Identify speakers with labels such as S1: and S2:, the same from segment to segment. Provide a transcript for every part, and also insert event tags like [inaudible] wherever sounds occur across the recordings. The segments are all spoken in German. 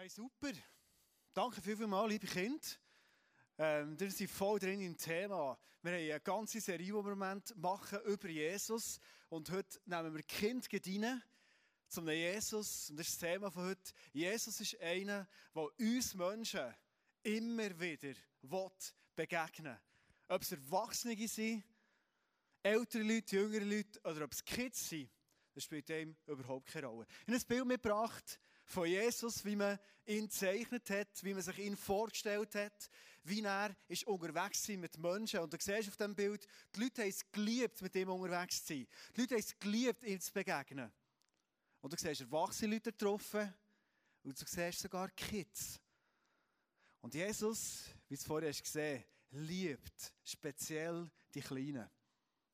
S1: Hey, super. Danke viel, viel mal, liebe Kinder. Ähm, wir sind voll drin im Thema. Wir haben eine ganze Serie, die wir im Moment machen über Jesus. Und heute nehmen wir Kind rein zum Jesus. Und das ist das Thema von heute. Jesus ist einer, der uns Menschen immer wieder begegnen will. Ob es Erwachsene sind, ältere Leute, jüngere Leute oder ob es Kids sind, das spielt ihm überhaupt keine Rolle. Ich habe ein Bild mitgebracht von Jesus, wie man ihn gezeichnet hat, wie man sich ihn vorgestellt hat, wie er ist unterwegs war mit Menschen. Und du siehst auf diesem Bild, die Leute haben es geliebt, mit ihm unterwegs zu sein. Die Leute haben es geliebt, ihm zu begegnen. Und du siehst erwachsene Leute getroffen und du siehst sogar Kids. Und Jesus, wie du es vorher hast gesehen liebt speziell die Kleinen. Er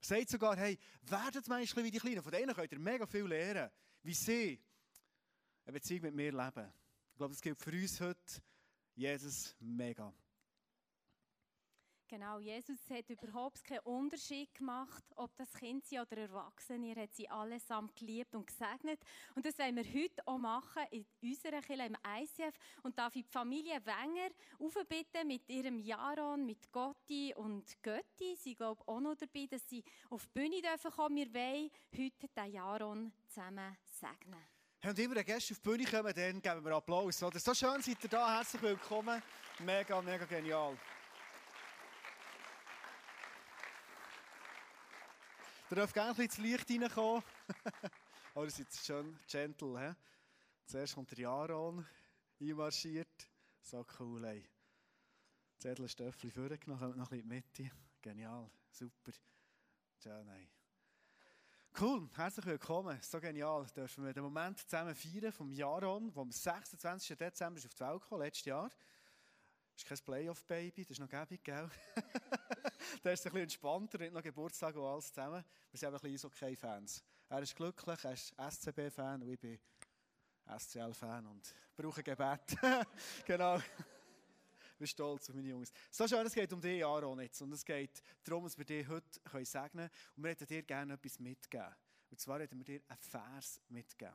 S1: sagt sogar, hey, werdet manchmal wie die Kleinen. Von denen könnt ihr mega viel lernen, wie sie eine Beziehung mit mir leben. Ich glaube, das gilt für uns heute Jesus mega.
S2: Genau, Jesus hat überhaupt keinen Unterschied gemacht, ob das Kind sie oder Erwachsene. Er hat sie allesamt geliebt und gesegnet. Und das wollen wir heute auch machen in unserer Kirche im ICF. Und darf ich die Familie Wenger aufbitten mit ihrem Jaron, mit Gotti und Götti. Sie glauben auch noch dabei, dass sie auf die Bühne dürfen kommen. Wir wollen heute den Jaron zusammen segnen.
S1: Und immer, wenn Gäste auf die Bühne kommen, dann geben wir Applaus. Oder? So schön seid ihr da, herzlich willkommen. Mega, mega genial. Ihr dürft gerne ein bisschen ins Licht reinkommen. [laughs] oh, ihr seid schön gentle. He? Zuerst kommt der Jaron einmarschiert. So cool, ey. Zettel Stöffel vorgenommen, kommt noch ein bisschen in die Mitte. Genial, super. Schön, ey. Cool, herzlich willkommen. So genial. Dürfen wir den Moment zusammen feiern vom Jaron, der am 26. Dezember auf die Welt kam, letztes Jahr. Das ist kein Playoff-Baby, das ist noch gäbig, gell? [laughs] der ist ein bisschen entspannter, nicht noch Geburtstag und alles zusammen. Wir sind aber ein bisschen Eishockey-Fans. Er ist glücklich, er ist SCB-Fan und ich bin SCL-Fan und brauche Gebet. [laughs] genau. Ich bin stolz auf meine Jungs. So schön, es geht um dich, Aaron, jetzt. Und es geht darum, dass wir dir heute segnen können. Und wir möchten dir gerne etwas mitgeben. Und zwar möchten wir dir einen Vers mitgeben.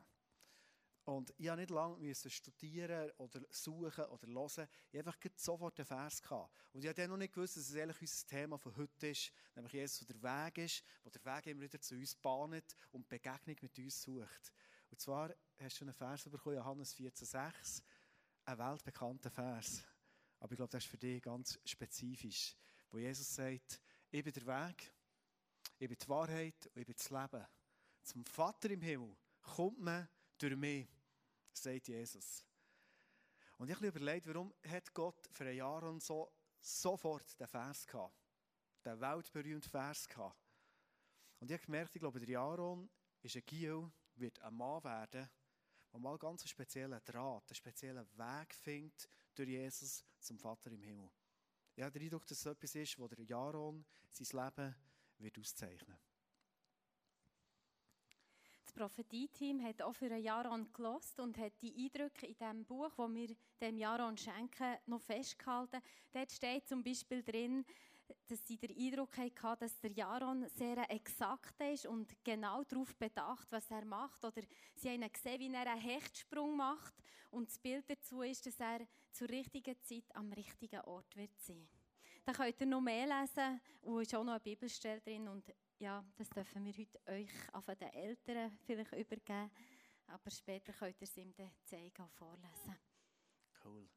S1: Und ich habe nicht lange studieren oder suchen oder hören. Ich habe einfach sofort den Vers gehabt. Und ich habe dann noch nicht gewusst, dass es eigentlich unser Thema von heute ist. Nämlich Jesus, der Weg ist, wo der Weg immer wieder zu uns bahnt und Begegnung mit uns sucht. Und zwar hast du einen Vers bekommen, Johannes 14,6. Ein weltbekannter Vers. Aber ich glaube, das ist für dich ganz spezifisch. Wo Jesus sagt, ich bin der Weg, ich bin die Wahrheit und ich bin das Leben. Zum Vater im Himmel kommt man durch mich, sagt Jesus. Und ich habe überlegt, warum hat Gott für ein Jahr und so sofort den Vers gehabt, den weltberühmten Vers gehabt. Und ich habe gemerkt, ich glaube, der Jaron ist ein Giel, wird ein Mann werden, der mal ganz einen speziellen Draht, einen speziellen Weg findet durch Jesus zum Vater im Himmel. Ich habe den Eindruck, dass es etwas ist, wo der Jaron sein Leben wird auszeichnen.
S2: Das Prophetie-Team hat auch für ein Jaron gelost und hat die Eindrücke in dem Buch, das wir dem Jaron schenken, noch festgehalten. Dort steht zum Beispiel drin, dass sie den Eindruck hatten, dass der Jaron sehr exakt ist und genau darauf bedacht, was er macht. Oder sie haben gesehen, wie er einen Hechtsprung macht. Und das Bild dazu ist, dass er zur richtigen Zeit am richtigen Ort wird sein. Da könnt ihr noch mehr lesen und ist auch noch eine Bibelstelle drin. Und ja, das dürfen wir heute euch, auch den Eltern vielleicht übergeben. Aber später könnt ihr es ihm dann zeigen und vorlesen.
S1: Cool.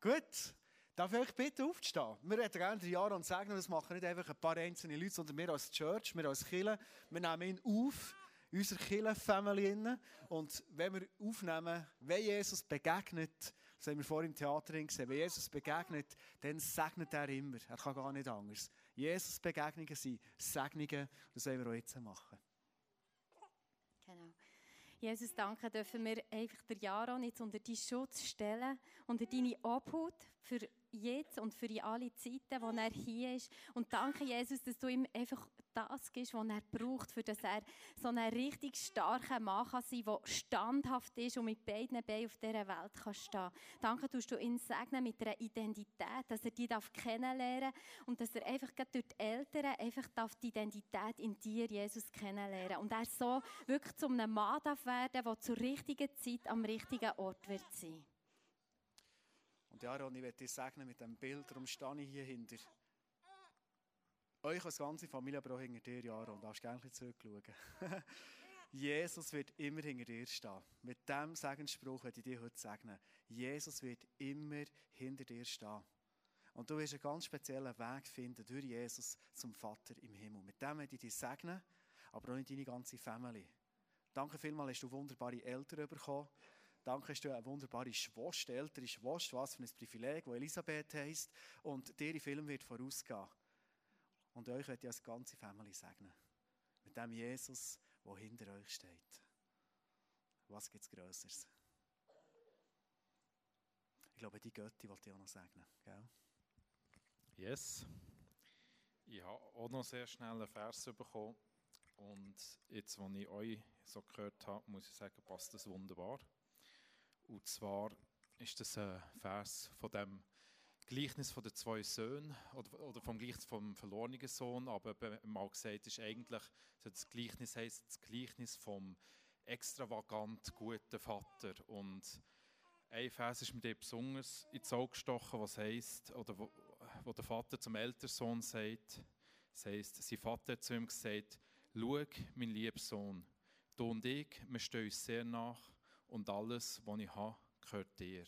S1: Gut. Darf ich euch bitte aufzustehen? Wir hätten gerne den Jahr und sagen, das machen nicht einfach ein paar einzelne Leute, sondern wir als Church, wir als Kirche, wir nehmen ihn auf, unsere Kirche-Family. Und wenn wir aufnehmen, wenn Jesus begegnet, das haben wir vorhin im Theater gesehen, wenn Jesus begegnet, dann segnet er immer. Er kann gar nicht anders. Jesus Begegnungen sind Segnungen. Das wollen wir auch jetzt machen.
S2: Genau. Jesus, danke, dürfen wir einfach der Jaron jetzt unter deinen Schutz stellen, unter deine Obhut für jetzt und für alle Zeiten, wo er hier ist. Und danke, Jesus, dass du ihm einfach das gibst, was er braucht, für dass er so ein richtig starker Mann kann sein kann, der standhaft ist und mit beiden Beinen auf dieser Welt kann stehen Danke, dass du ihn segnen mit einer Identität, dass er die darf kennenlernen und dass er einfach durch die Eltern einfach darf die Identität in dir, Jesus, kennenlernen Und er so wirklich zu einem Mann darf werden, der zur richtigen Zeit am richtigen Ort wird sein.
S1: Und ja, Ron, ich werde dir segnen mit diesem Bild, darum stehe ich hier hinter. Euch als ganze Familie, aber hinter dir, Jaron. Da darfst gerne zurückschauen. [laughs] Jesus wird immer hinter dir stehen. Mit diesem Segensspruch werde ich dir heute segnen. Jesus wird immer hinter dir stehen. Und du wirst einen ganz speziellen Weg finden durch Jesus zum Vater im Himmel. Mit dem werde ich dich segnen, aber auch nicht deine ganze Familie. Danke vielmals, hast du wunderbare Eltern bekommen. Danke, hast du eine wunderbare Schwester, ältere Schwester, was für ein Privileg, wo Elisabeth heisst. Und dir Film wird vorausgehen. Und euch werde ich als ganze Familie segnen. Mit dem Jesus, der hinter euch steht. Was gibt es Größeres? Ich glaube, die Götti wollte ich auch noch segnen. Gell?
S3: Yes. Ich habe auch noch sehr schnell einen Vers bekommen. Und jetzt, als ich euch so gehört habe, muss ich sagen, passt das wunderbar. Und zwar ist das ein Vers von dem Gleichnis von den zwei Söhnen oder, vom Gleichnis vom verlorenen Sohn, aber mal gesagt ist eigentlich, das Gleichnis heißt das Gleichnis vom extravagant guten Vater. Und ein Vers ist mir dir besonders ins Auge gestochen, was heißt oder wo, wo der Vater zum älteren Sohn sagt, das heißt, sein Vater hat zu ihm gesagt, schau, mein lieber Sohn, du und ich, wir stehen uns sehr nach und alles, was ich habe, gehört dir.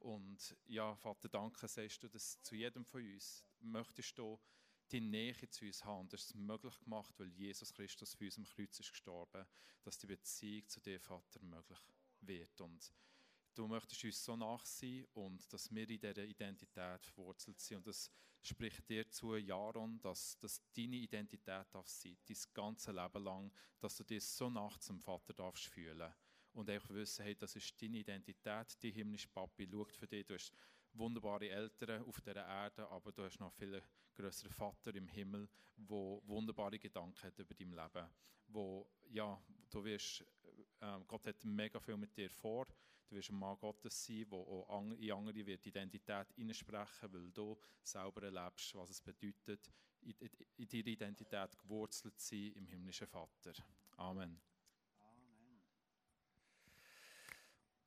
S3: Und ja, Vater, danke, sagst du das zu jedem von uns. Möchtest du die Nähe zu uns haben? Das ist möglich gemacht, weil Jesus Christus für uns am Kreuz ist gestorben, dass die Beziehung zu dir, Vater, möglich wird. Und du möchtest uns so nach sein und dass wir in dieser Identität verwurzelt sind. Und das spricht dir zu, Jaron, dass, dass deine Identität darf sein, dein ganze Leben lang, dass du dich so nach zum Vater darfst fühlen und einfach wissen, hey, das ist deine Identität, die himmlische Papi schaut für dich, du hast wunderbare Eltern auf dieser Erde, aber du hast noch viel größeren Vater im Himmel, wo wunderbare Gedanken hat über dein Leben, wo ja, du wirst, äh, Gott hat mega viel mit dir vor, du wirst ein Mann Gottes sein, wo auch in andere wird Identität hineinsprechen, weil du selber erlebst, was es bedeutet, in, in, in deiner Identität gewurzelt zu sein im himmlischen Vater. Amen.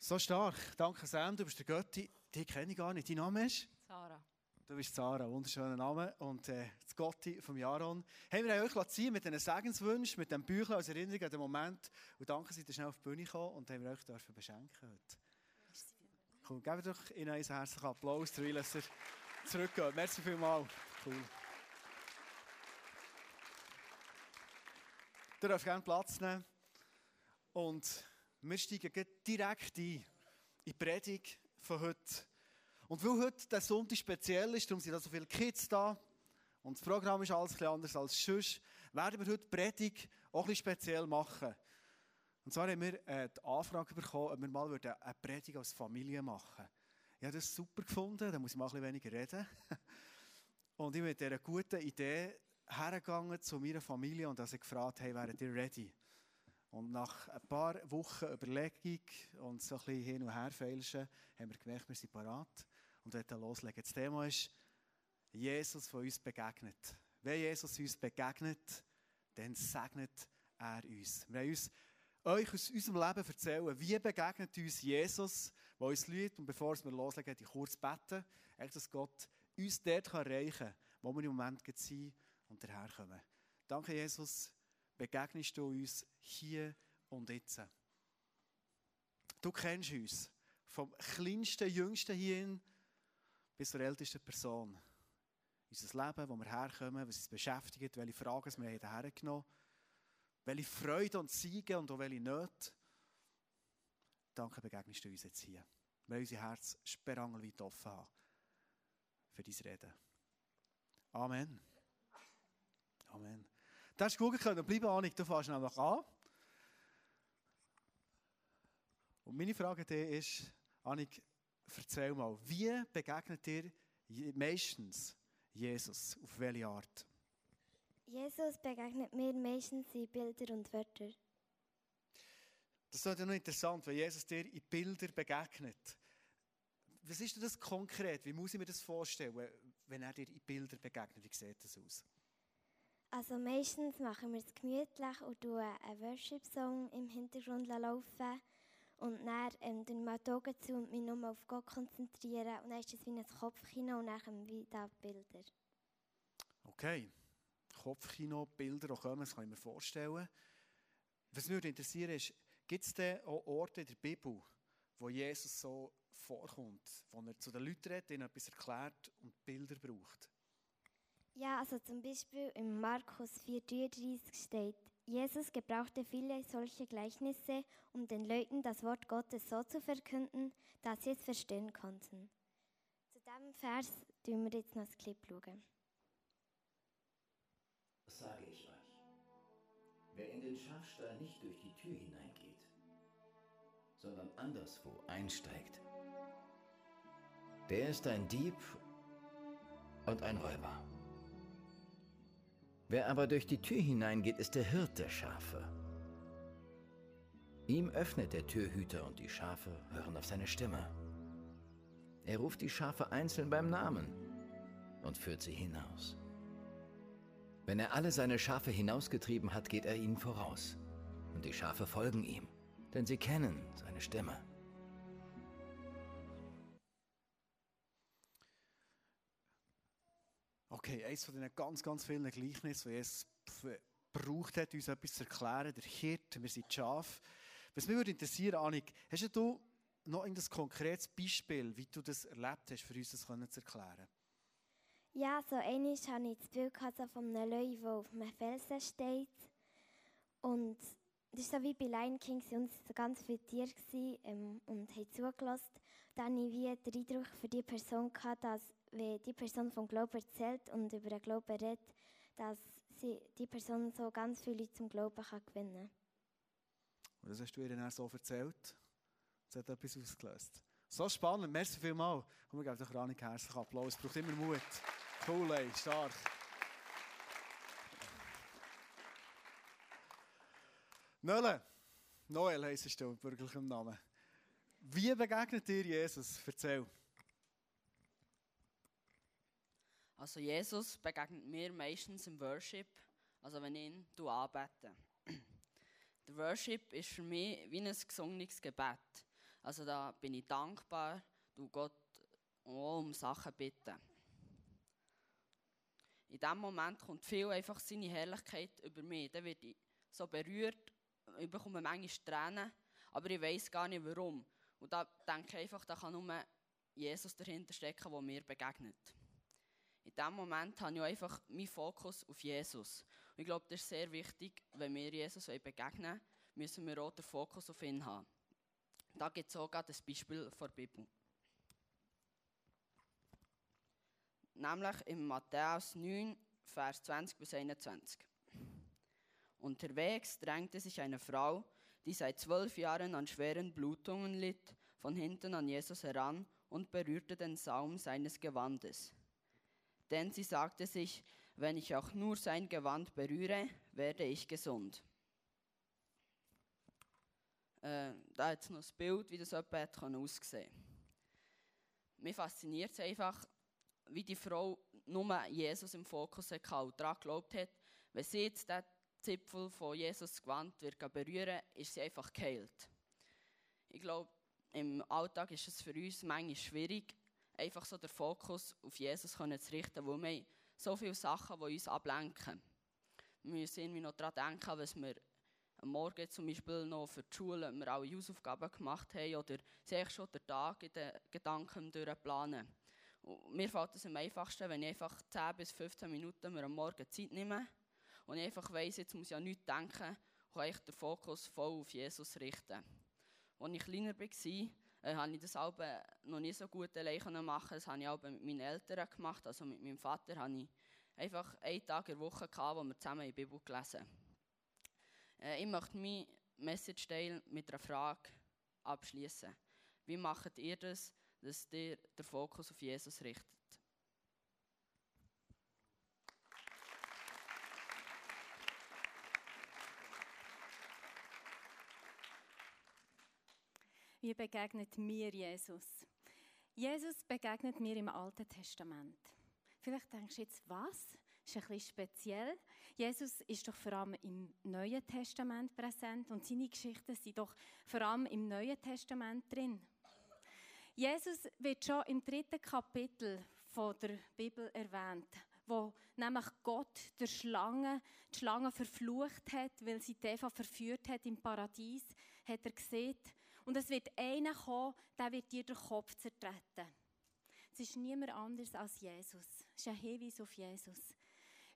S1: So stark. Danke, Sam. Du bist der Götti. Die kenne ich gar nicht. Dein Name ist?
S4: Sarah.
S1: Du bist Sarah. Wunderschöner Name. Und äh, das Gotti vom Jaron. Hey, wir haben euch ziehen mit diesen Segenswünschen, mit dem Büchlein als Erinnerung an den Moment. Und danke, seid ihr schnell auf die Bühne gekommen und haben wir euch dürfen beschenken heute. Cool. Gebt doch Ihnen einen herzlichen Applaus, der dass er zurückgeht. Merci vielmals. Cool. Ihr dürft gerne Platz nehmen. Und wir steigen direkt ein in die Predigt von heute. Und weil heute der Sonntag speziell ist, darum sind da so viele Kids da und das Programm ist alles ein anders als sonst, werden wir heute die Predigt auch bisschen speziell machen. Und zwar haben wir äh, die Anfrage bekommen, ob wir mal eine Predigt als Familie machen Ich habe das super gefunden, da muss ich mal ein bisschen weniger reden. [laughs] Und ich bin mit dieser guten Idee hergegangen zu meiner Familie und habe sie gefragt, hey, wäret ihr ready? Und nach ein paar Wochen Überlegung und so ein bisschen hin und her feilschen, haben wir gemerkt, wir sind parat und wollen loslegen. Das Thema ist, Jesus von uns begegnet. Wenn Jesus uns begegnet, dann segnet er uns. Wir haben uns euch aus unserem Leben erzählen, wie begegnet uns Jesus, der uns liebt. Und bevor wir loslegen, die kurz beten, dass Gott uns dort erreichen kann, wo wir im Moment sind und daherkommen. Danke, Jesus begegnest du uns hier und jetzt. Du kennst uns vom kleinsten, jüngsten hierhin bis zur ältesten Person. Unser Leben, wo wir herkommen, was uns beschäftigt, welche Fragen wir hierher genommen welche Freude und Siege und auch welche Nöte. Danke, begegnest du uns jetzt hier. Wir unser Herz sperrangelweit offen haben für dein Reden. Amen. Amen. Du hast gut können bleiben, Annik, du fährst nämlich an. Und meine Frage dir ist, Annik, erzähl mal, wie begegnet dir meistens Jesus? Auf welche Art?
S5: Jesus begegnet mir meistens in Bilder und Wörter.
S1: Das ist ja noch interessant, wenn Jesus dir in Bilder begegnet. Was ist denn das konkret? Wie muss ich mir das vorstellen, wenn er dir in Bilder begegnet? Wie sieht das aus?
S5: Also meistens machen wir es gemütlich und tun einen Worship-Song im Hintergrund laufen. Und dann ähm, ich mal die Augen zu und mich nur auf Gott konzentrieren. Und dann ist es wie ein Kopfkino und dann kommen wieder Bilder.
S1: Okay. Kopfkino, Bilder, auch kommen, das kann ich mir vorstellen. Was mich interessieren ist, gibt es denn auch Orte in der Bibel, wo Jesus so vorkommt, wo er zu den Leuten redet, ihnen etwas erklärt und Bilder braucht?
S5: Ja, also zum Beispiel im Markus 4,33 steht, Jesus gebrauchte viele solche Gleichnisse, um den Leuten das Wort Gottes so zu verkünden, dass sie es verstehen konnten. Zu diesem Vers tun wir jetzt noch das Clip schauen.
S4: Das sage ich euch. Wer in den Schafstall nicht durch die Tür hineingeht, sondern anderswo einsteigt, der ist ein Dieb und ein Räuber. Wer aber durch die Tür hineingeht, ist der Hirt der Schafe. Ihm öffnet der Türhüter und die Schafe hören auf seine Stimme. Er ruft die Schafe einzeln beim Namen und führt sie hinaus. Wenn er alle seine Schafe hinausgetrieben hat, geht er ihnen voraus. Und die Schafe folgen ihm, denn sie kennen seine Stimme.
S1: Okay, eines von den ganz, ganz vielen Gleichnissen, die Jesus braucht hat, uns etwas zu erklären. Der Hirte, wir sind Schaf. Was mich würde interessieren, Annik, hast du noch ein konkretes Beispiel, wie du das erlebt hast, für uns das zu erklären?
S5: Ja, so einmal hatte ich das Bild von einem Löwe, der auf einem Felsen steht. Und das ist so wie bei Lion King, es waren ganz viele Tiere ähm, und haben zugelassen. Dann hatte ich wie den Eindruck für die Person, gehabt, dass wenn die Person vom Glauben erzählt und über den Glauben redet, dass sie, die Person so ganz viele Leute zum Glauben kann gewinnen kann.
S1: Und das hast du ihr dann so erzählt? Das hat etwas ausgelöst. So spannend, merci vielmals. Und wir geben doch Ranik herzlichen Applaus. Es braucht immer Mut. Cool, ey, stark. Nölle, Noel heisst du mit bürgerlichem Namen. Wie begegnet dir Jesus? Erzähl.
S6: Also Jesus begegnet mir meistens im Worship, also wenn ich ihn anbete. [clears throat] Der Worship ist für mich wie ein gesungenes Gebet. Also da bin ich dankbar, du Gott auch um Sachen bitten. In dem Moment kommt viel einfach seine Herrlichkeit über mich. Dann werde ich so berührt, ich bekomme manchmal Tränen, aber ich weiß gar nicht warum. Und da denke ich einfach, da kann nur Jesus dahinter stecken, der mir begegnet. In diesem Moment habe ich einfach meinen Fokus auf Jesus. Und ich glaube, das ist sehr wichtig, wenn wir Jesus begegnen müssen wir auch den Fokus auf ihn haben. Da gibt es sogar das Beispiel von der Bibel. Nämlich in Matthäus 9, Vers 20 bis 21. Unterwegs drängte sich eine Frau, die seit zwölf Jahren an schweren Blutungen litt, von hinten an Jesus heran und berührte den Saum seines Gewandes. Denn sie sagte sich, wenn ich auch nur sein Gewand berühre, werde ich gesund. Äh, da hat noch das Bild, wie das etwa aussehen kann. Mich fasziniert es einfach, wie die Frau nur Jesus im Fokus hatte und daran geglaubt hat, wenn sie jetzt den Zipfel von Jesus Gewand wird berühren, ist sie einfach geheilt. Ich glaube, im Alltag ist es für uns manchmal schwierig, einfach so den Fokus auf Jesus zu richten, weil wir so viele Sachen, die uns ablenken. Wir müssen irgendwie noch daran denken, was wir am Morgen zum Beispiel noch für die Schule wir alle Hausaufgaben gemacht haben oder sich schon den Tag in den Gedanken durchplanen. Und mir fällt es am einfachsten, wenn ich einfach 10 bis 15 Minuten mir am Morgen Zeit nehme und ich einfach weiss, jetzt muss ich an nichts denken und kann ich den Fokus voll auf Jesus richten. Als ich kleiner war, äh, habe ich das noch nie so gut alleine machen Das habe ich auch mit meinen Eltern gemacht. Also mit meinem Vater hatte ich einfach einen Tag in der Woche, wo wir zusammen die Bibel gelesen äh, Ich möchte meine Message mit einer Frage abschließen. Wie macht ihr das, dass ihr den Fokus auf Jesus richtet?
S2: Wie begegnet mir Jesus? Jesus begegnet mir im Alten Testament. Vielleicht denkst du jetzt, was? ist ein bisschen speziell. Jesus ist doch vor allem im Neuen Testament präsent und seine Geschichten sind doch vor allem im Neuen Testament drin. Jesus wird schon im dritten Kapitel von der Bibel erwähnt, wo nämlich Gott der Schlange, die Schlange verflucht hat, weil sie Eva verführt hat im Paradies, hat er gesehen. Und es wird einer kommen, der wird dir den Kopf zertreten. Es ist niemand anders als Jesus. Es ist ein Hinweis auf Jesus.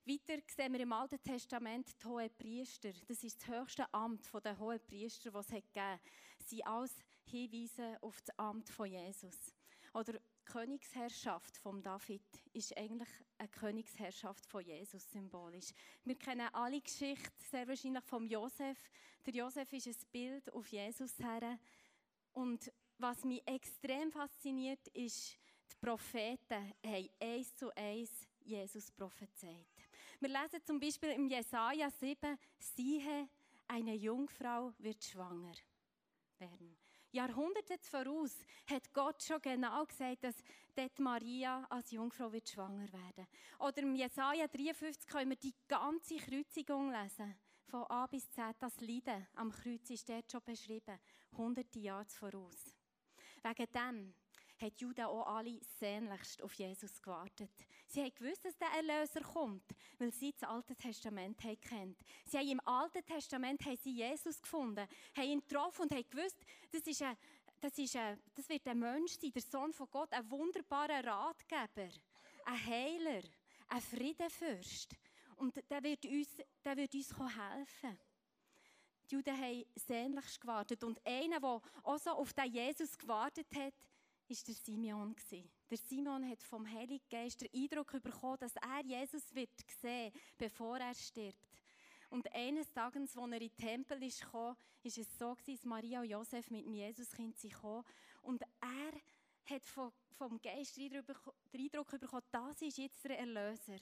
S2: Weiter sehen wir im Alten Testament die hohen Priester. Das ist das höchste Amt der hohen Priester, das es gegeben hat. Sie alles Hinweise auf das Amt von Jesus. Oder Königsherrschaft von David ist eigentlich eine Königsherrschaft von Jesus symbolisch. Wir kennen alle Geschichte sehr wahrscheinlich vom Josef. Der Josef ist ein Bild auf Jesus her. Und was mich extrem fasziniert, ist, die Propheten haben eins zu eins Jesus prophezeit. Wir lesen zum Beispiel im Jesaja 7, siehe, eine Jungfrau wird schwanger werden. Jahrhunderte voraus hat Gott schon genau gesagt, dass dort Maria als Jungfrau wird schwanger werden. Oder im Jesaja 53 können wir die ganze Kreuzigung lesen. Von A bis Z. Das Leiden am Kreuz ist dort schon beschrieben. Hunderte Jahre voraus. Wegen dem hat Juden auch alle sehnlichst auf Jesus gewartet. Sie haben gewusst, dass der Erlöser kommt, weil sie das Alte Testament haben kennt. Sie haben im Alten Testament haben sie Jesus gefunden, haben ihn getroffen und haben gewusst, das ist ein das, ist ein, das wird ein Mensch sein, der Sohn von Gott, ein wunderbarer Ratgeber, ein Heiler, ein Friedenfürst. Und der wird uns, der wird uns helfen. Die Juden haben sehnlichst gewartet. Und einer, der auch so auf den Jesus gewartet hat, ist der Simeon Der Simon hat vom Heiligen Geist den Eindruck bekommen, dass er Jesus wird sehen, bevor er stirbt. Und eines Tages, als er in den Tempel gekommen, ist es so dass Maria und Josef mit dem Jesuskind sind und er hat vom Geist den Eindruck bekommen, das ist jetzt der Erlöser.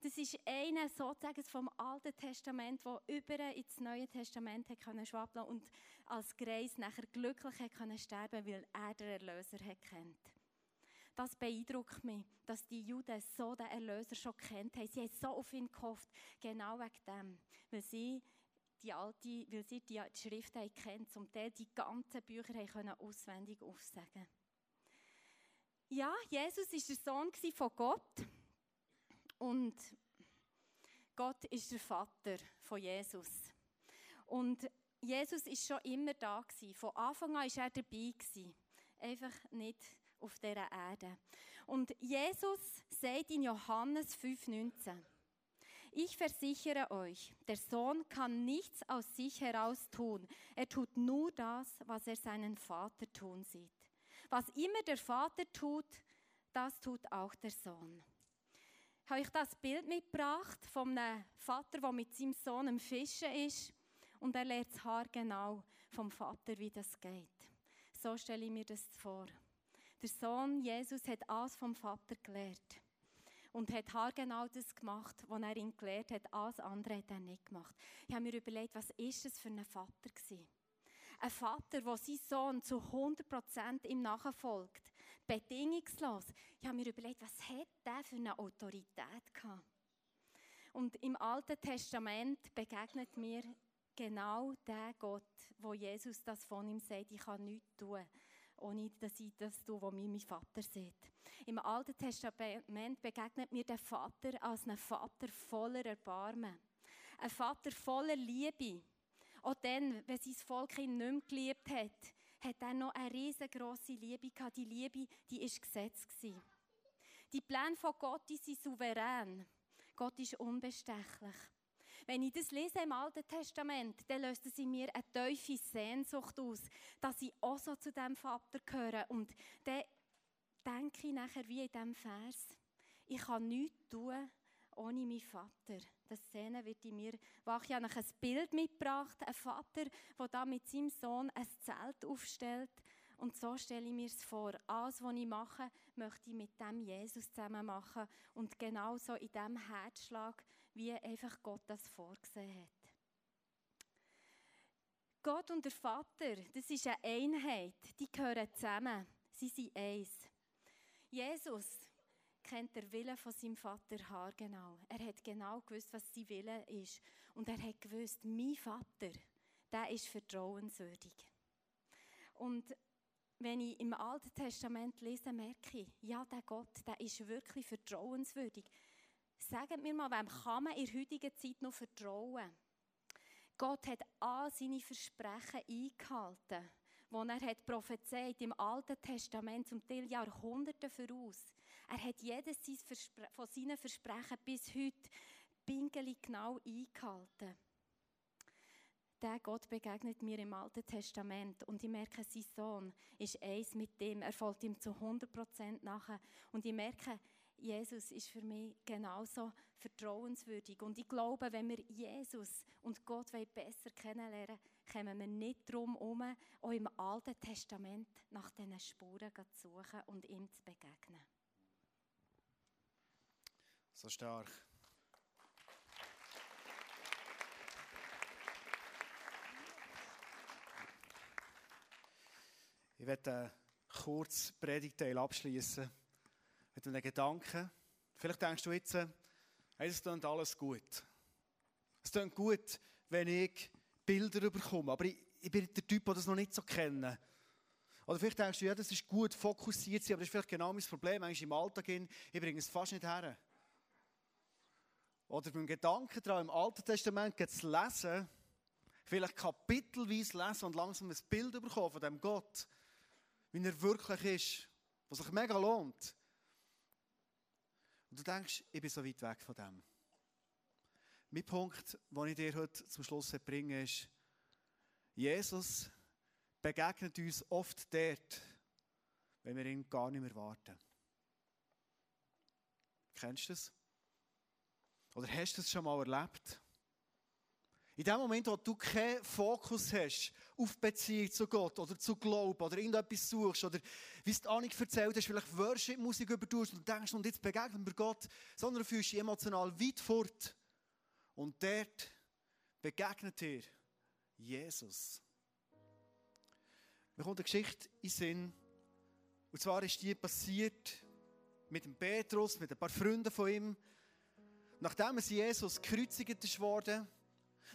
S2: Das ist einer sozusagen vom Alten Testament, der über ins Neue Testament können schwappeln und als Greis nachher glücklich können sterben, weil er den Erlöser kennt. Das beeindruckt mich, dass die Juden so den Erlöser schon kennt haben. Sie haben so auf ihn gehofft, genau wegen dem, weil sie die alte, weil sie die Schrift haben kennt, zum Teil die ganzen Bücher können auswendig aufsagen. Ja, Jesus ist der Sohn von Gott. Und Gott ist der Vater von Jesus. Und Jesus ist schon immer da gewesen. Von Anfang an ist er dabei gewesen. Einfach nicht auf dieser Erde. Und Jesus sagt in Johannes 5,19: Ich versichere euch, der Sohn kann nichts aus sich heraus tun. Er tut nur das, was er seinen Vater tun sieht. Was immer der Vater tut, das tut auch der Sohn habe ich das Bild mitgebracht von einem Vater, der mit seinem Sohn am Fischen ist und er lernt das Haar genau vom Vater, wie das geht. So stelle ich mir das vor. Der Sohn Jesus hat alles vom Vater gelernt und hat genau das gemacht, was er ihm gelehrt hat. Alles andere hat er nicht gemacht. Ich habe mir überlegt, was ist das für ein Vater gewesen? Ein Vater, der seinen Sohn zu 100% ihm nachfolgt bedingungslos. Ich habe mir überlegt, was hat der für eine Autorität gehabt? Und im Alten Testament begegnet mir genau der Gott, wo Jesus das von ihm sagt, ich kann nichts tun, ohne dass ich das tue, was mir mein Vater sieht. Im Alten Testament begegnet mir der Vater als ein Vater voller Erbarmen. Ein Vater voller Liebe. Auch dann, wenn sein Volk ihn nicht mehr geliebt hat, hat er noch eine riesengroße Liebe gehabt. Die Liebe, die ist Gesetz gewesen. Die Pläne von Gott, die sind souverän. Gott ist unbestechlich. Wenn ich das lese im Alten Testament, dann löst es in mir eine tiefe Sehnsucht aus, dass ich auch so zu dem Vater gehöre. Und dann denke ich nachher wie in diesem Vers, ich kann nichts tun, ohne meinen Vater. Das Szene wird in mir wach. Ich habe ein Bild mitgebracht, ein Vater, der da mit seinem Sohn ein Zelt aufstellt. Und so stelle ich mir es vor. Alles, was ich mache, möchte ich mit dem Jesus zusammen machen. Und genauso in dem Herzschlag, wie einfach Gott das vorgesehen hat. Gott und der Vater, das ist eine Einheit. Die gehören zusammen. Sie sind eins. Jesus kennt der Wille von seinem Vater haargenau. Er hat genau gewusst, was sein Wille ist. Und er hat gewusst, mein Vater, der ist vertrauenswürdig. Und wenn ich im Alten Testament lese, merke ich, ja, der Gott, der ist wirklich vertrauenswürdig. Sagt mir mal, wem kann man in der heutigen Zeit noch vertrauen? Gott hat all seine Versprechen eingehalten, die er hat prophezeit im Alten Testament, zum Teil Jahrhunderte voraus. Er hat jedes von seinen Versprechen bis heute pingelig genau eingehalten. Der Gott begegnet mir im Alten Testament und ich merke, sein Sohn ist eins mit dem. Er folgt ihm zu 100% nachher. Und ich merke, Jesus ist für mich genauso vertrauenswürdig. Und ich glaube, wenn wir Jesus und Gott besser kennenlernen kommen wir nicht darum herum, auch im Alten Testament nach diesen Spuren zu suchen und ihm zu begegnen.
S1: So stark. Ich werde einen kurzen Predigteil abschließen mit einem Gedanken. Vielleicht denkst du jetzt, hey, es klingt alles gut. Es klingt gut, wenn ich Bilder bekomme, aber ich, ich bin der Typ, der das noch nicht so kennt. Oder vielleicht denkst du, ja, das ist gut, fokussiert sein, aber das ist vielleicht genau mein Problem. Eigentlich im Alltag, hin, ich bringe es fast nicht her. Oder beim Gedanken daran, im Alten Testament zu lesen, vielleicht kapitelweise lesen und langsam ein Bild bekommen von dem Gott, wie er wirklich ist, was sich mega lohnt. Und du denkst, ich bin so weit weg von dem. Mein Punkt, den ich dir heute zum Schluss bringe, ist, Jesus begegnet uns oft dort, wenn wir ihn gar nicht mehr warten. Kennst du das? Oder hast du das schon mal erlebt? In dem Moment, wo du keinen Fokus hast auf Beziehung zu Gott oder zu Glauben oder irgendetwas suchst oder wie es Annik erzählt hast, vielleicht Worship-Musik übertust und denkst, und jetzt begegnen wir Gott, sondern du fühlst dich emotional weit fort. Und dort begegnet dir Jesus. Mir kommt eine Geschichte in den Sinn. Und zwar ist die passiert mit dem Petrus, mit ein paar Freunden von ihm. Nachdem es Jesus gekreuzigt wurde,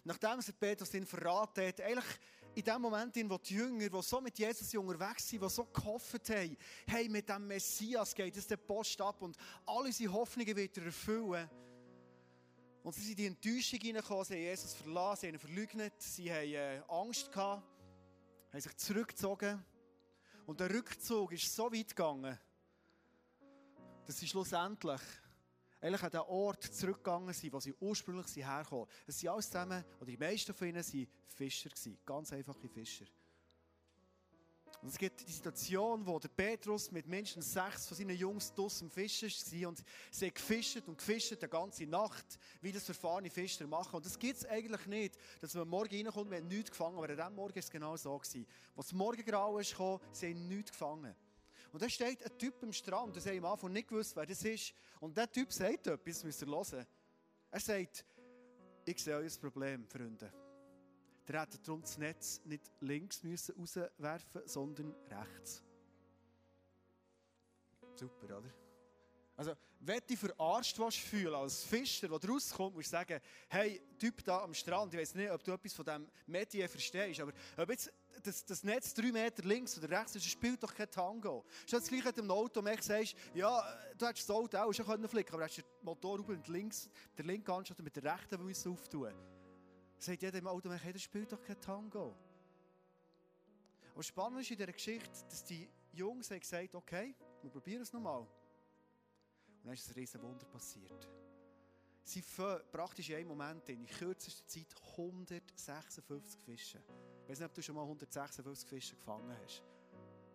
S1: nachdem es Petrus ihn verraten hat, eigentlich in dem Moment, in wo die Jünger, die so mit Jesus unterwegs sind, die so gehofft haben, hey, mit dem Messias geht es der Post ab und alle unsere Hoffnungen wieder erfüllen. Und sie sind in die Enttäuschung hineingekommen, sie haben Jesus verlassen, sie haben ihn verleugnet, sie haben äh, Angst gehabt, haben sich zurückgezogen. Und der Rückzug ist so weit gegangen, dass sie schlussendlich eigentlich an den Ort zurückgegangen sind, wo sie ursprünglich herkamen. Es sind alles zusammen, oder die meisten von ihnen waren Fischer. Ganz einfache Fischer. Und es gibt die Situation, wo der Petrus mit mindestens sechs von seinen Jungs draussen Fischen war und sie haben gefischt und gefischt die ganze Nacht, wie das erfahrene Fischer machen. Und das gibt es eigentlich nicht, dass man morgen reinkommt, wir haben nichts gefangen, aber an diesem Morgen war es genau so. Als das Morgengrau kam, sie haben nichts gefangen. Und da steht ein Typ am Strand, das haben am Anfang nicht gewusst, wer das ist. Und der Typ sagt etwas, müsst ihr hören. Er sagt, ich sehe euer Problem, Freunde. Der hätte darum das Netz nicht links müssen rauswerfen sondern rechts. Super, oder? Also, wenn du verarscht fühlen als Fischer, der rauskommt, musst du sagen, hey, Typ da am Strand, ich weiß nicht, ob du etwas von diesem Medien verstehst, aber ob jetzt das, das Netz drei Meter links oder rechts ist, spielt doch kein Tango. Ist das gleiche mit dem Auto, wenn du sagst, ja, du hättest das Auto auch schon flicken können, aber du hast den Motor mit links, der linken Anstatt mit der rechten müssen auftun. Sagt jeder im Auto, das spielt doch kein Tango. Aber spannend ist in dieser Geschichte, dass die Jungs haben gesagt, okay, wir probieren es nochmal. Und dann ist ein riesen Wunder passiert. Sie fangen praktisch in einem Moment in kürzester Zeit 156 Fische. Weiß nicht, ob du schon mal 156 Fische gefangen hast.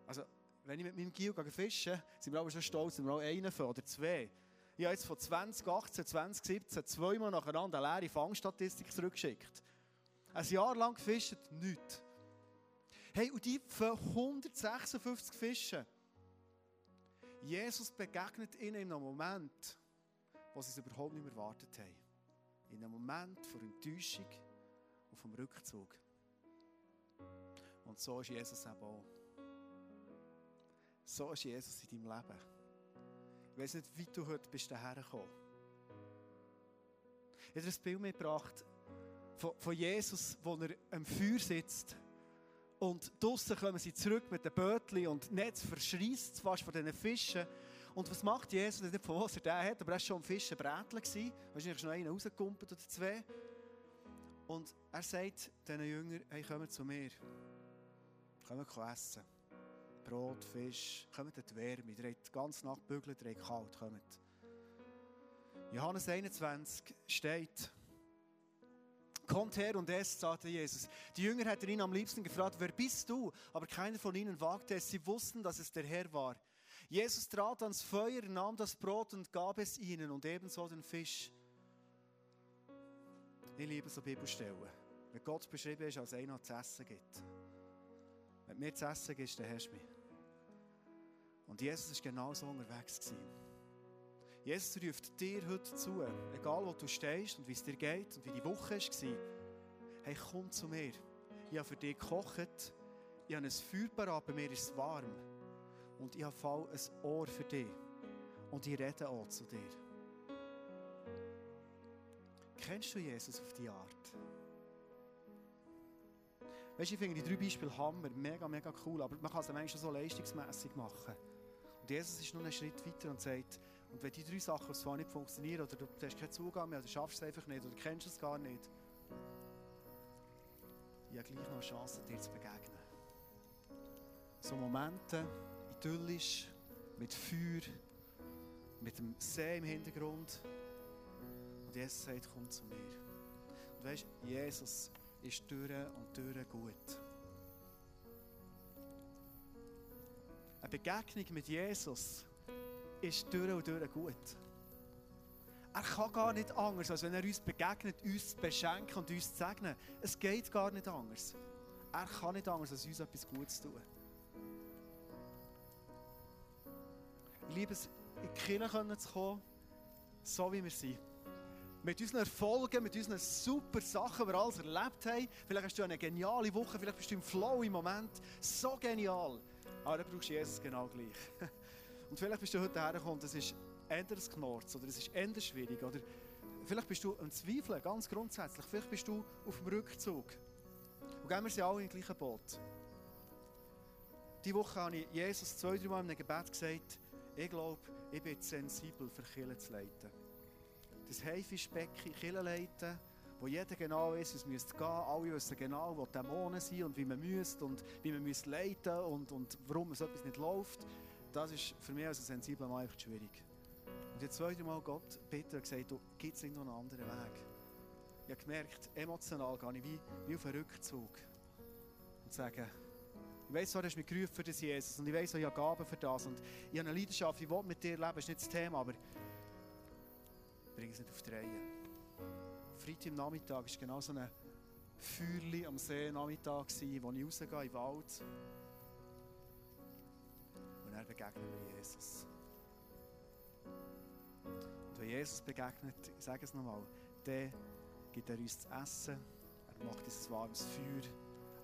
S1: Also, wenn ich mit meinem Gil fische, sind wir aber schon stolz, wenn wir auch einen oder zwei. Ich habe jetzt von 2018, 2017 zweimal nacheinander eine leere Fangstatistik zurückgeschickt. Ein Jahr lang gefischt, nichts. Hey, und die für 156 Fische. Jesus begegnet ihnen in einem Moment, wo sie es überhaupt nicht mehr erwartet haben. In einem Moment von Enttäuschung und vom Rückzug. Und so ist Jesus eben auch. So ist Jesus in deinem Leben. Ich weiß nicht, wie du heute bist hierher gekommen. Ich habe dir ein Bild mitgebracht von, von Jesus, wo er am Feuer sitzt. Und draussen kommen sie zurück mit den Bötchen und Netz verschreist fast von diesen Fischen. Und was macht Jesus? Ich weiß nicht, von was er den hat, aber er war schon am Fischen Brätchen. Wahrscheinlich schon einen rausgekumpelt oder zwei. Und er sagt diesen Jüngern, hey, kommt zu mir. Kommt essen. Brot, Fisch, kommt in die Wärme. Ihr habt ganz Nacht bügelt, ihr habt kalt, kommt. Johannes 21 steht, Kommt her und esst, sagte Jesus. Die Jünger hätten ihn am liebsten gefragt, wer bist du? Aber keiner von ihnen wagte es. Sie wussten, dass es der Herr war. Jesus trat ans Feuer, nahm das Brot und gab es ihnen und ebenso den Fisch. Ich liebe so Bibelstellen. Wenn Gott beschrieben ist, als einer zu essen gibt. Wenn mir zu essen gibst, dann hast du mich. Und Jesus war genau so unterwegs. Gewesen. Jesus ruft dir heute zu, egal wo du stehst und wie es dir geht und wie die Woche war. Hey, komm zu mir. Ich habe für dich gekocht. Ich habe ein Feuer parat, bei mir ist es warm. Und ich habe ein Ohr für dich. Und ich rede auch zu dir. Kennst du Jesus auf die Art? Weißt du, ich finde die drei Beispiele Hammer, mega, mega cool, aber man kann es manchmal so leistungsmässig machen. Und Jesus ist noch einen Schritt weiter und sagt, und wenn die drei Sachen zwar nicht funktionieren, oder du hast keinen Zugang mehr, oder schaffst es einfach nicht, oder kennst es gar nicht, ich habe gleich noch eine Chance, dir zu begegnen. So Momente, idyllisch, mit Feuer, mit dem See im Hintergrund. Und Jesus sagt, komm zu mir. Und weißt du, Jesus ist durch und durch gut. Eine Begegnung mit Jesus ist durch und durch gut. Er kann gar nicht anders, als wenn er uns begegnet, uns zu beschenken und uns zu segnen. Es geht gar nicht anders. Er kann nicht anders, als uns etwas Gutes tun. Ich liebe es, in die Kirche zu kommen, so wie wir sind. Mit unseren Erfolgen, mit unseren super Sachen, die wir alles erlebt haben. Vielleicht hast du eine geniale Woche, vielleicht bist du im Flow im Moment. So genial. Aber dann brauchst du Jesus genau gleich. [laughs] Und vielleicht bist du heute hergekommen und es ist anders Knorz oder es ist anders schwierig. Oder vielleicht bist du am Zweifeln, ganz grundsätzlich. Vielleicht bist du auf dem Rückzug. Und gehen wir sind alle im gleichen Boot. Diese Woche habe ich Jesus zwei, drei Mal in einem Gebet gesagt, ich glaube, ich bin sensibel für Kirche zu leiten. Das Haifischbecken Kirche leiten, wo jeder genau weiß, es müsste gehen. Alle wissen genau, wo Dämonen sind und wie man müsste und wie man müsste leiten und, und warum so etwas nicht läuft. Das ist für mich als sensibler Mann einfach schwierig. Und jetzt zwei, drei Mal Gott bitte gesagt, du, gibt es noch einen anderen Weg? Ich habe gemerkt, emotional gehe ich wie, wie auf einen Rückzug. Und sage, ich weiss, du hast mich gerufen für das Jesus und ich weiss, ich habe Gaben für das und ich habe eine Leidenschaft, ich will mit dir leben, das ist nicht das Thema, aber bring es nicht auf die Reihe. Freitag am Nachmittag war genau so ein Feuerli am See Nachmittag, wo ich rausgehe in den Wald. Und er begegnet mir Jesus. Und wenn Jesus begegnet, ich sage es nochmal, dann gibt er uns zu essen, er macht uns ein warmes Feuer,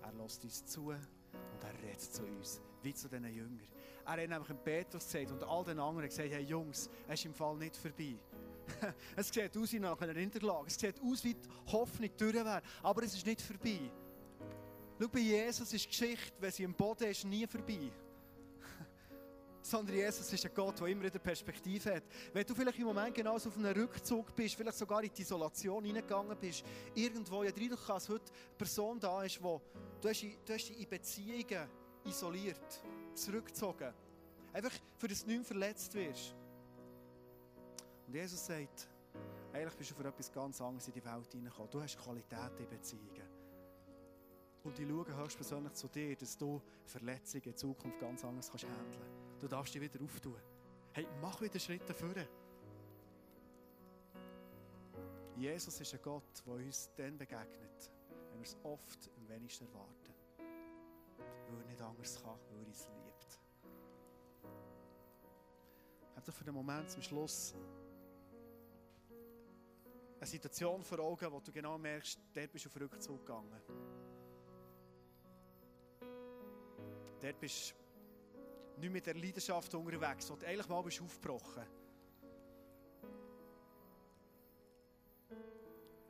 S1: er lässt uns zu und er redet zu uns, wie zu diesen Jüngern. Er hat nämlich Petrus gesagt und all den anderen gesagt, hey Jungs, es ist im Fall nicht vorbei. [laughs] es sieht aus wie nach einer Niederlage, es sieht aus wie die Hoffnung durch wäre, aber es ist nicht vorbei. Schau, bei Jesus ist die Geschichte, wenn sie im Boden ist, nie vorbei. [laughs] Sondern Jesus ist ein Gott, der immer eine Perspektive hat. Wenn du vielleicht im Moment genauso auf einem Rückzug bist, vielleicht sogar in die Isolation hineingegangen bist, irgendwo, ich habe dass heute eine Person da ist, wo du hast, du hast dich in Beziehungen isoliert, zurückgezogen. Einfach, für das du nicht verletzt wirst. Und Jesus sagt, eigentlich bist du für etwas ganz anderes in die Welt hineingekommen. Du hast Qualität in Beziehungen. Und ich schaue höchstpersönlich zu dir, dass du Verletzungen in Zukunft ganz anders kannst handeln Du darfst dich wieder auftun. Hey, mach wieder Schritte vorne. Jesus ist ein Gott, der uns dann begegnet, wenn wir es oft am wenigsten erwarten. Weil er nicht anders kann, weil er uns liebt. Hab doch für den Moment zum Schluss eine Situation vor Augen, wo du genau merkst, dort bist du auf Rückzug gegangen. Dort bist du nicht mit der Leidenschaft unterwegs, sondern eigentlich mal bist du aufgebrochen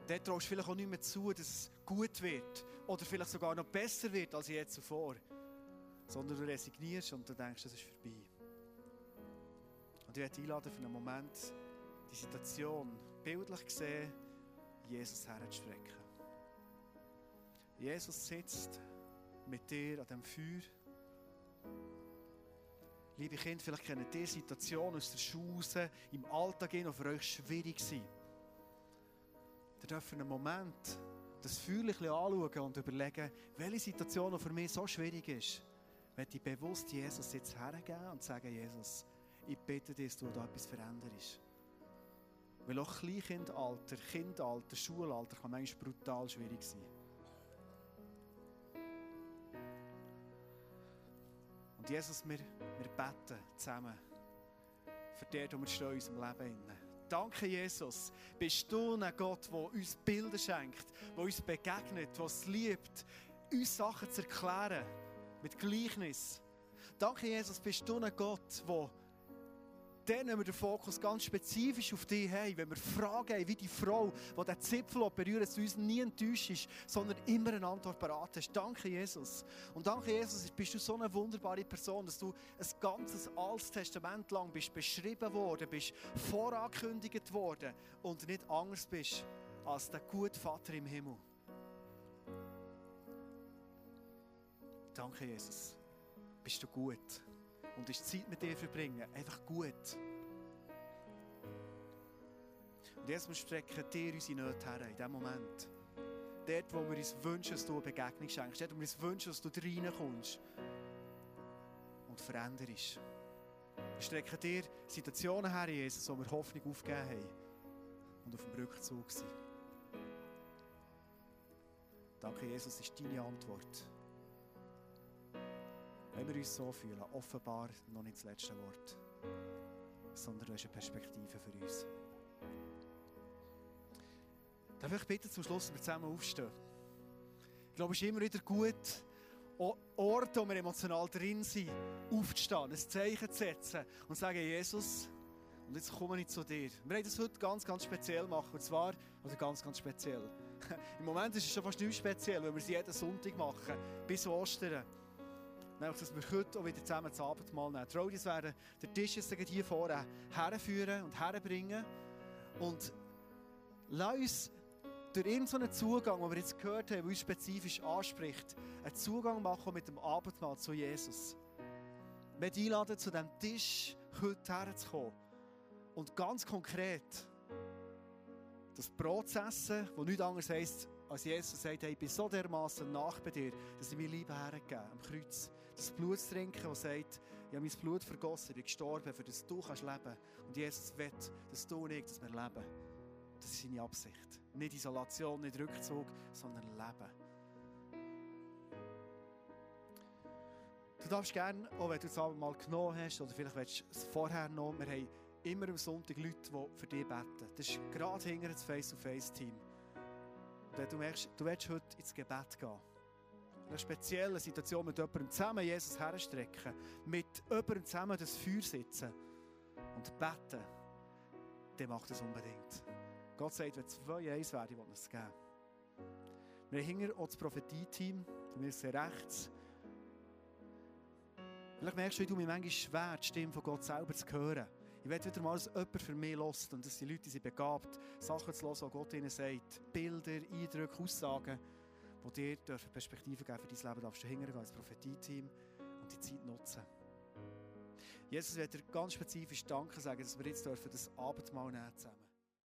S1: Dort traust du vielleicht auch nicht mehr zu, dass es gut wird oder vielleicht sogar noch besser wird als je zuvor, sondern du resignierst und du denkst, das ist vorbei. Und ich werde einladen für einen Moment die Situation bildlich gesehen Jesus herzustrecken. Jesus sitzt mit dir an dem Feuer. Liebe Kinder, vielleicht kennen ihr Situationen aus der Schule im Alltag die für euch schwierig sind. Ihr dürft einen Moment das Feuer anschauen und überlegen, welche Situation für mich so schwierig ist, wenn ich bewusst Jesus jetzt hergeben und sagen, Jesus, ich bitte dich, dass du da etwas veränderst. Weil auch Kleinkindalter, Kindalter, Schulalter kann manchmal brutal schwierig sein. Und Jesus, wir, wir beten zusammen für den, wo wir in unserem Leben. Danke, Jesus. Bist du ein Gott, der uns Bilder schenkt, der uns begegnet, der es liebt, uns Sachen zu erklären mit Gleichnis. Danke, Jesus, bist du ein Gott, der dann, wenn wir den Fokus ganz spezifisch auf dich haben, wenn wir Fragen haben, wie die Frau, die den Zipfel berührt, du uns nie enttäuscht ist, sondern immer eine Antwort parat hast. Danke, Jesus. Und danke, Jesus, bist du so eine wunderbare Person, dass du ein ganzes Altes Testament lang bist beschrieben worden, bist vorangekündigt worden und nicht anders bist als der gute Vater im Himmel. Danke, Jesus. Bist du gut und ist Zeit mit dir verbringen. Einfach gut. Und jetzt strecken dir unsere Nöte her in diesem Moment. Dort, wo wir uns wünschen, dass du eine Begegnung schenkst. Dort, wo wir uns wünschen, dass du reinkommst und veränderst. Wir strecken dir Situationen her, Jesus, wo wir Hoffnung aufgegeben haben und auf dem Rückzug sind. Danke, Jesus, ist deine Antwort. Wenn wir uns so fühlen, offenbar noch nicht das letzte Wort, sondern du hast eine Perspektive für uns. Darf ich bitten, zum Schluss, wir zusammen aufstehen? Ich glaube, es ist immer wieder gut, Orte, wo wir emotional drin sind, aufzustehen, ein Zeichen zu setzen und zu sagen, Jesus, und jetzt komme ich zu dir. Wir wollen das heute ganz, ganz speziell machen. Und zwar, also ganz, ganz speziell. [laughs] Im Moment ist es schon fast nicht speziell, weil wir es jeden Sonntag machen, bis Ostern. Nämlich, dass wir heute auch wieder zusammen das Abendmahl nehmen. Die Rodis werden den Tisch jetzt hier vorne herführen und herbringen. Und lass uns durch irgendeinen Zugang, den wir jetzt gehört haben, der uns spezifisch anspricht, einen Zugang machen mit dem Abendmahl zu Jesus. Wir einladen, zu diesem Tisch heute herzukommen. Und ganz konkret, das Brot zu essen, das nichts anderes heisst, als Jesus sagt, hey, ich bin so dermaßen nach bei dir, dass ich mir Liebe hergegeben am Kreuz das Blut zu trinken, das sagt, ich habe mein Blut vergossen, ich bin gestorben, für das du kannst leben Und Jesus will, dass du und ich, dass wir leben. Das ist seine Absicht. Nicht Isolation, nicht Rückzug, sondern Leben. Du darfst gerne, auch wenn du es mal genommen hast, oder vielleicht willst du es vorher noch, wir haben immer am Sonntag Leute, die für dich beten. Das ist gerade hinter das Face-to-Face-Team. Wenn du merkst, du willst heute ins Gebet gehen einer speziellen Situation mit jemandem zusammen Jesus herstrecken, mit jemandem zusammen das Feuer sitzen und beten, der macht das unbedingt. Gott sagt, wenn zwei eins werden, will es geben. Wir haben hinter auch das Prophetie-Team, wir sind rechts. Vielleicht merkst du, wie du mir manchmal schwer, die Stimme von Gott selber zu hören. Ich will wieder mal, dass jemand für mich lässt und dass die Leute sind begabt, Sachen zu hören, die Gott ihnen sagt. Bilder, Eindrücke, Aussagen die dir dürfen Perspektive geben für dein Leben, darfst du hingehen als Prophetie-Team und die Zeit nutzen. Jesus wird dir ganz spezifisch Danke sagen, dass wir jetzt dürfen das Abendmahl nehmen zusammen.